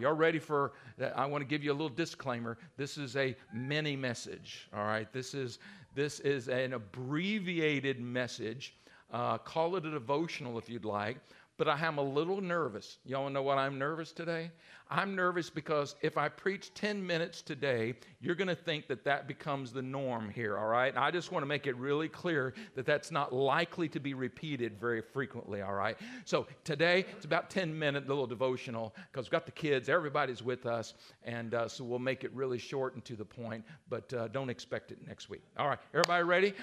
Y'all ready for I want to give you a little disclaimer. This is a mini message, all right? This is this is an abbreviated message. Uh, call it a devotional if you'd like but I am a little nervous. Y'all know what I'm nervous today? I'm nervous because if I preach 10 minutes today, you're going to think that that becomes the norm here, all right? I just want to make it really clear that that's not likely to be repeated very frequently, all right? So today, it's about 10 minute little devotional because we've got the kids, everybody's with us, and uh, so we'll make it really short and to the point, but uh, don't expect it next week. All right, everybody ready?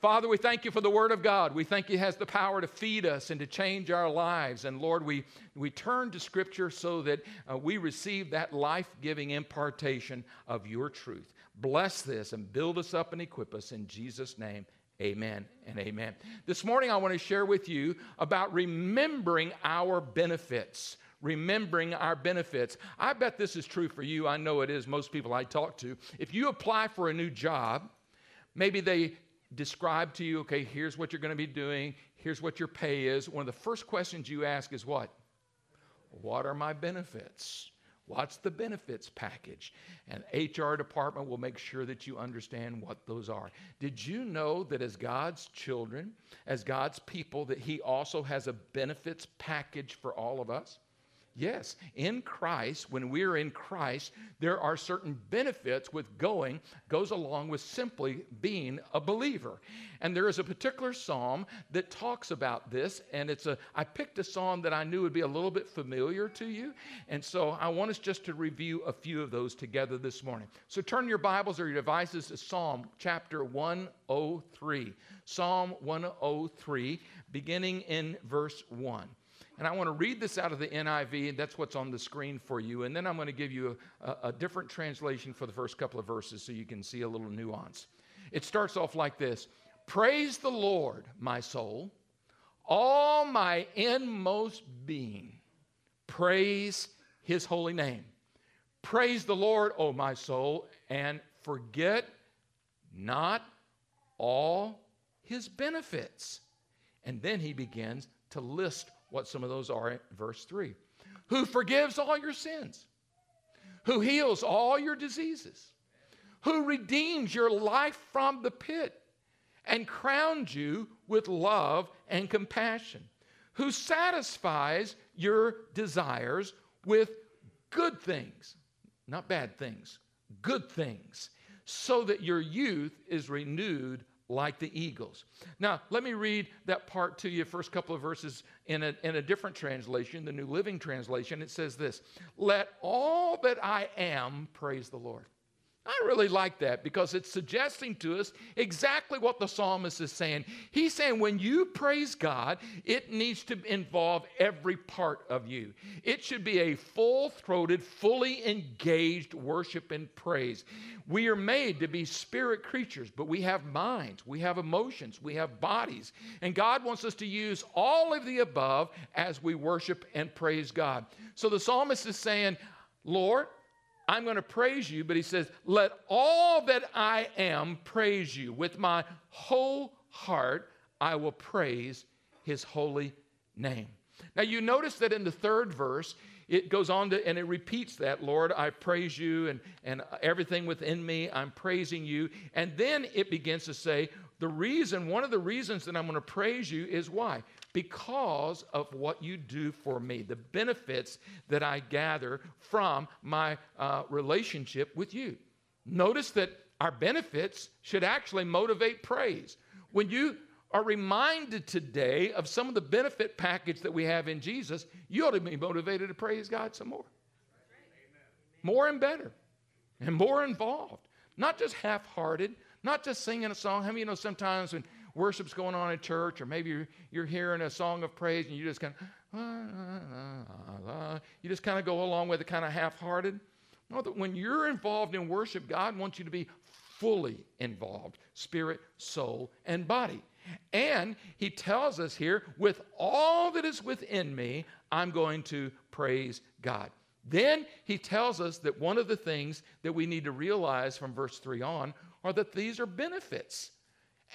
Father, we thank you for the Word of God. We thank you has the power to feed us and to change our lives. And Lord, we, we turn to Scripture so that uh, we receive that life giving impartation of your truth. Bless this and build us up and equip us in Jesus' name. Amen and amen. This morning, I want to share with you about remembering our benefits remembering our benefits. I bet this is true for you. I know it is most people I talk to. If you apply for a new job, maybe they describe to you, okay, here's what you're going to be doing, here's what your pay is, one of the first questions you ask is what? What are my benefits? What's the benefits package? And HR department will make sure that you understand what those are. Did you know that as God's children, as God's people, that He also has a benefits package for all of us? Yes, in Christ, when we're in Christ, there are certain benefits with going, goes along with simply being a believer. And there is a particular psalm that talks about this, and it's a I picked a psalm that I knew would be a little bit familiar to you. And so I want us just to review a few of those together this morning. So turn your Bibles or your devices to Psalm chapter 103. Psalm 103, beginning in verse 1. And I want to read this out of the NIV, and that's what's on the screen for you. And then I'm going to give you a, a, different translation for the first couple of verses so you can see a little nuance. It starts off like this Praise the Lord, my soul, all my inmost being. Praise his holy name. Praise the Lord, O my soul, and forget not all his benefits. And then he begins to list what some of those are in verse 3. Who forgives all your sins, who heals all your diseases, who redeems your life from the pit and crowns you with love and compassion, who satisfies your desires with good things, not bad things, good things, so that your youth is renewed like the eagles. Now, let me read that part to you, first couple of verses in a, in a different translation, the New Living Translation. It says this Let all that I am praise the Lord. I really like that because it's suggesting to us exactly what the psalmist is saying. He's saying when you praise God, it needs to involve every part of you. It should be a full throated, fully engaged worship and praise. We are made to be spirit creatures, but we have minds, we have emotions, we have bodies. And God wants us to use all of the above as we worship and praise God. So the psalmist is saying, Lord, I'm going to praise you, but he says, Let all that I am praise you. With my whole heart, I will praise his holy name. Now, you notice that in the third verse, it goes on to, and it repeats that, Lord, I praise you, and, and everything within me, I'm praising you. And then it begins to say, the reason, one of the reasons that I'm going to praise you is why? Because of what you do for me, the benefits that I gather from my uh, relationship with you. Notice that our benefits should actually motivate praise. When you are reminded today of some of the benefit package that we have in Jesus, you ought to be motivated to praise God some more. More and better, and more involved. Not just half hearted, not just singing a song. How many you know sometimes when worship's going on in church, or maybe you're, you're hearing a song of praise and you just kind of, ah, ah, ah, you just kind of go along with it, kind of half hearted. No, that when you're involved in worship, God wants you to be fully involved spirit, soul, and body. And he tells us here, with all that is within me, I'm going to praise God. Then he tells us that one of the things that we need to realize from verse 3 on are that these are benefits.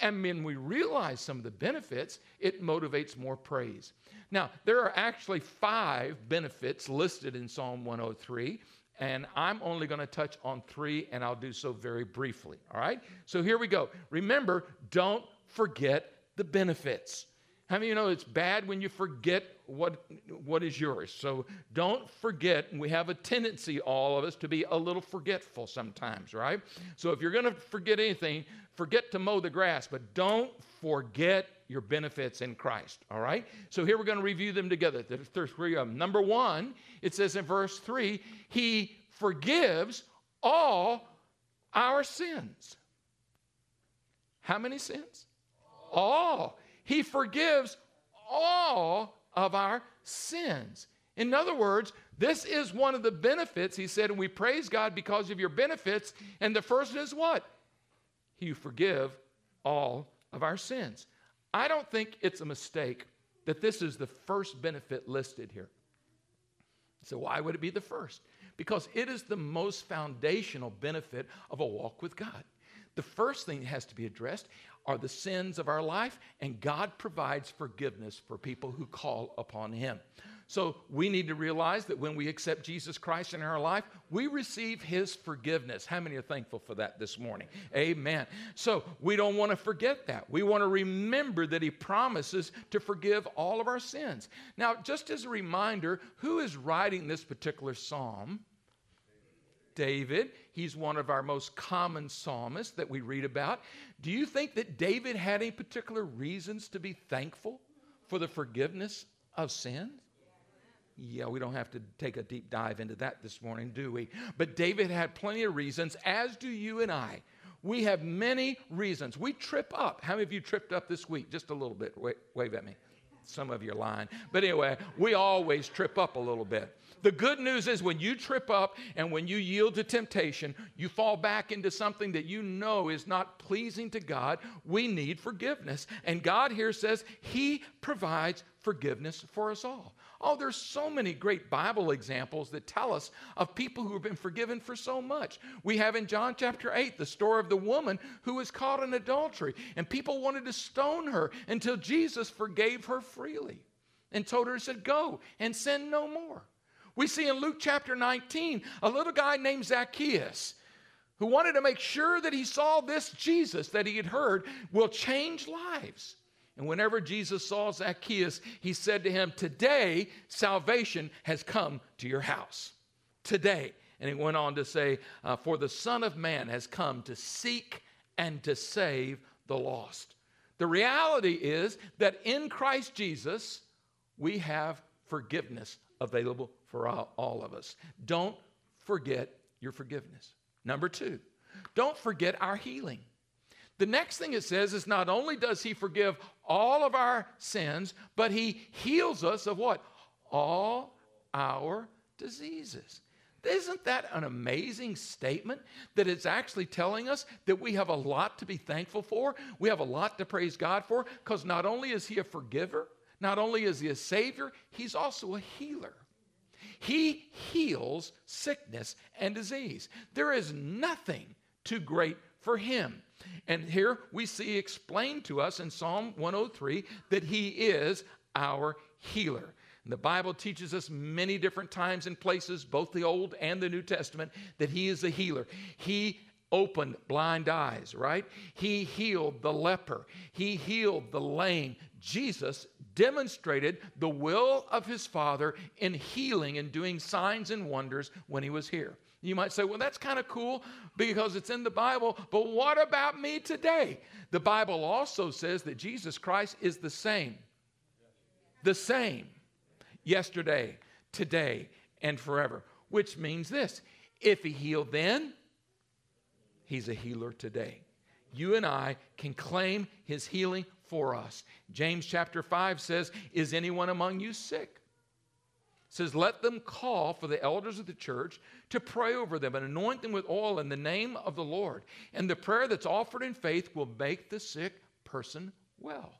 And when we realize some of the benefits, it motivates more praise. Now, there are actually five benefits listed in Psalm 103, and I'm only going to touch on three, and I'll do so very briefly. All right? So here we go. Remember, don't forget the benefits. How many of you know it's bad when you forget what, what is yours? So don't forget. We have a tendency, all of us, to be a little forgetful sometimes, right? So if you're going to forget anything, forget to mow the grass, but don't forget your benefits in Christ, all right? So here we're going to review them together. There's three of them. Number one, it says in verse three, He forgives all our sins. How many sins? All. He forgives all of our sins. In other words, this is one of the benefits. He said, and we praise God because of your benefits. And the first is what? He forgive all of our sins. I don't think it's a mistake that this is the first benefit listed here. So, why would it be the first? Because it is the most foundational benefit of a walk with God. The first thing that has to be addressed are the sins of our life, and God provides forgiveness for people who call upon Him. So we need to realize that when we accept Jesus Christ in our life, we receive His forgiveness. How many are thankful for that this morning? Amen. So we don't want to forget that. We want to remember that He promises to forgive all of our sins. Now, just as a reminder, who is writing this particular psalm? David. He's one of our most common psalmists that we read about. Do you think that David had any particular reasons to be thankful for the forgiveness of sins? Yeah, we don't have to take a deep dive into that this morning, do we? But David had plenty of reasons, as do you and I. We have many reasons. We trip up. How many of you tripped up this week? Just a little bit. Wave, wave at me. Some of you are lying. But anyway, we always trip up a little bit. The good news is when you trip up and when you yield to temptation, you fall back into something that you know is not pleasing to God. We need forgiveness. And God here says He provides forgiveness for us all. Oh, there's so many great Bible examples that tell us of people who have been forgiven for so much. We have in John chapter 8 the story of the woman who was caught in adultery, and people wanted to stone her until Jesus forgave her freely and told her, said, Go and sin no more. We see in Luke chapter 19 a little guy named Zacchaeus who wanted to make sure that he saw this Jesus that he had heard will change lives. And whenever Jesus saw Zacchaeus, he said to him, Today salvation has come to your house. Today. And he went on to say, uh, For the Son of Man has come to seek and to save the lost. The reality is that in Christ Jesus, we have forgiveness available for all, all of us. Don't forget your forgiveness. Number two, don't forget our healing. The next thing it says is not only does he forgive all of our sins, but he heals us of what? All our diseases. Isn't that an amazing statement that it's actually telling us that we have a lot to be thankful for? We have a lot to praise God for because not only is He a forgiver, not only is He a Savior, He's also a healer. He heals sickness and disease. There is nothing too great for him. And here we see explained to us in Psalm 103 that he is our healer. The Bible teaches us many different times and places, both the Old and the New Testament, that he is a healer. He opened blind eyes, right? He healed the leper. He healed the lame. Jesus demonstrated the will of his Father in healing and doing signs and wonders when he was here. You might say, well, that's kind of cool because it's in the Bible, but what about me today? The Bible also says that Jesus Christ is the same. The same yesterday, today, and forever, which means this if he healed then, he's a healer today. You and I can claim his healing for us. James chapter 5 says, Is anyone among you sick? Says, Let them call for the elders of the church to pray over them and anoint them with oil in the name of the Lord. And the prayer that's offered in faith will make the sick person well.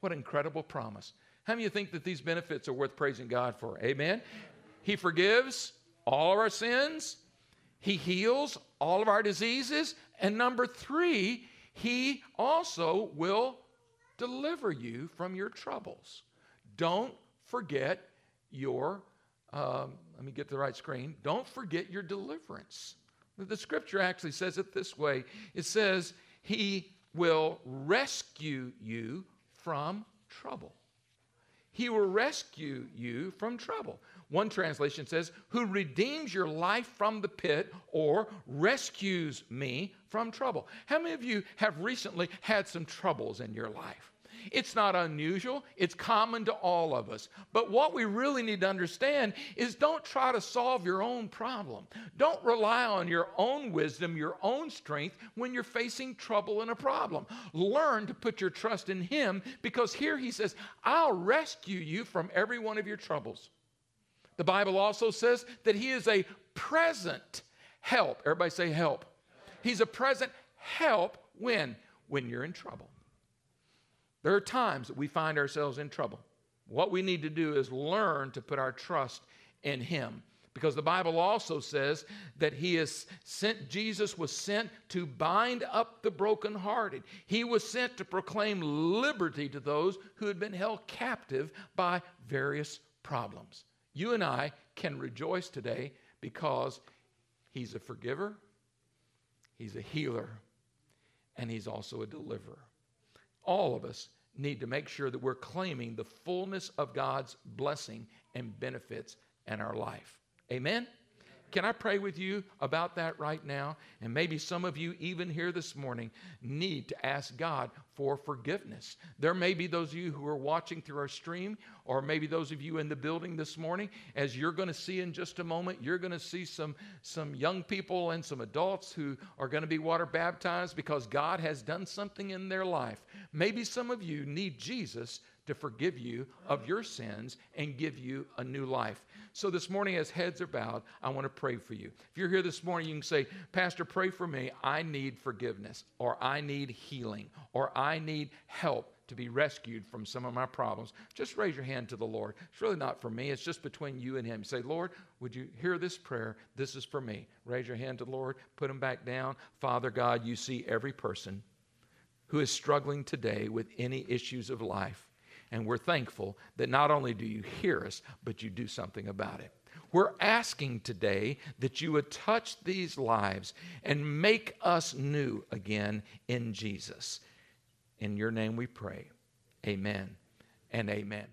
What incredible promise. How many of you think that these benefits are worth praising God for? Amen. He forgives all of our sins, He heals all of our diseases. And number three, he also will deliver you from your troubles. Don't forget your, um, let me get to the right screen. Don't forget your deliverance. The scripture actually says it this way it says, He will rescue you from trouble. He will rescue you from trouble. One translation says, Who redeems your life from the pit or rescues me from trouble. How many of you have recently had some troubles in your life? It's not unusual, it's common to all of us. But what we really need to understand is don't try to solve your own problem. Don't rely on your own wisdom, your own strength when you're facing trouble and a problem. Learn to put your trust in Him because here He says, I'll rescue you from every one of your troubles. The Bible also says that He is a present help. Everybody say help. He's a present help when? When you're in trouble. There are times that we find ourselves in trouble. What we need to do is learn to put our trust in Him. Because the Bible also says that He is sent, Jesus was sent to bind up the brokenhearted. He was sent to proclaim liberty to those who had been held captive by various problems. You and I can rejoice today because He's a forgiver, He's a healer, and He's also a deliverer all of us need to make sure that we're claiming the fullness of God's blessing and benefits in our life. Amen? Can I pray with you about that right now? And maybe some of you, even here this morning, need to ask God for forgiveness. There may be those of you who are watching through our stream, or maybe those of you in the building this morning. As you're going to see in just a moment, you're going to see some, some young people and some adults who are going to be water baptized because God has done something in their life. Maybe some of you need Jesus to forgive you of your sins and give you a new life. So this morning, as heads are bowed, I want to pray for you. If you're here this morning, you can say, Pastor, pray for me. I need forgiveness, or I need healing, or I need help to be rescued from some of my problems. Just raise your hand to the Lord. It's really not for me, it's just between you and Him. Say, Lord, would you hear this prayer? This is for me. Raise your hand to the Lord, put them back down. Father God, you see every person who is struggling today with any issues of life. And we're thankful that not only do you hear us, but you do something about it. We're asking today that you would touch these lives and make us new again in Jesus. In your name we pray. Amen and amen.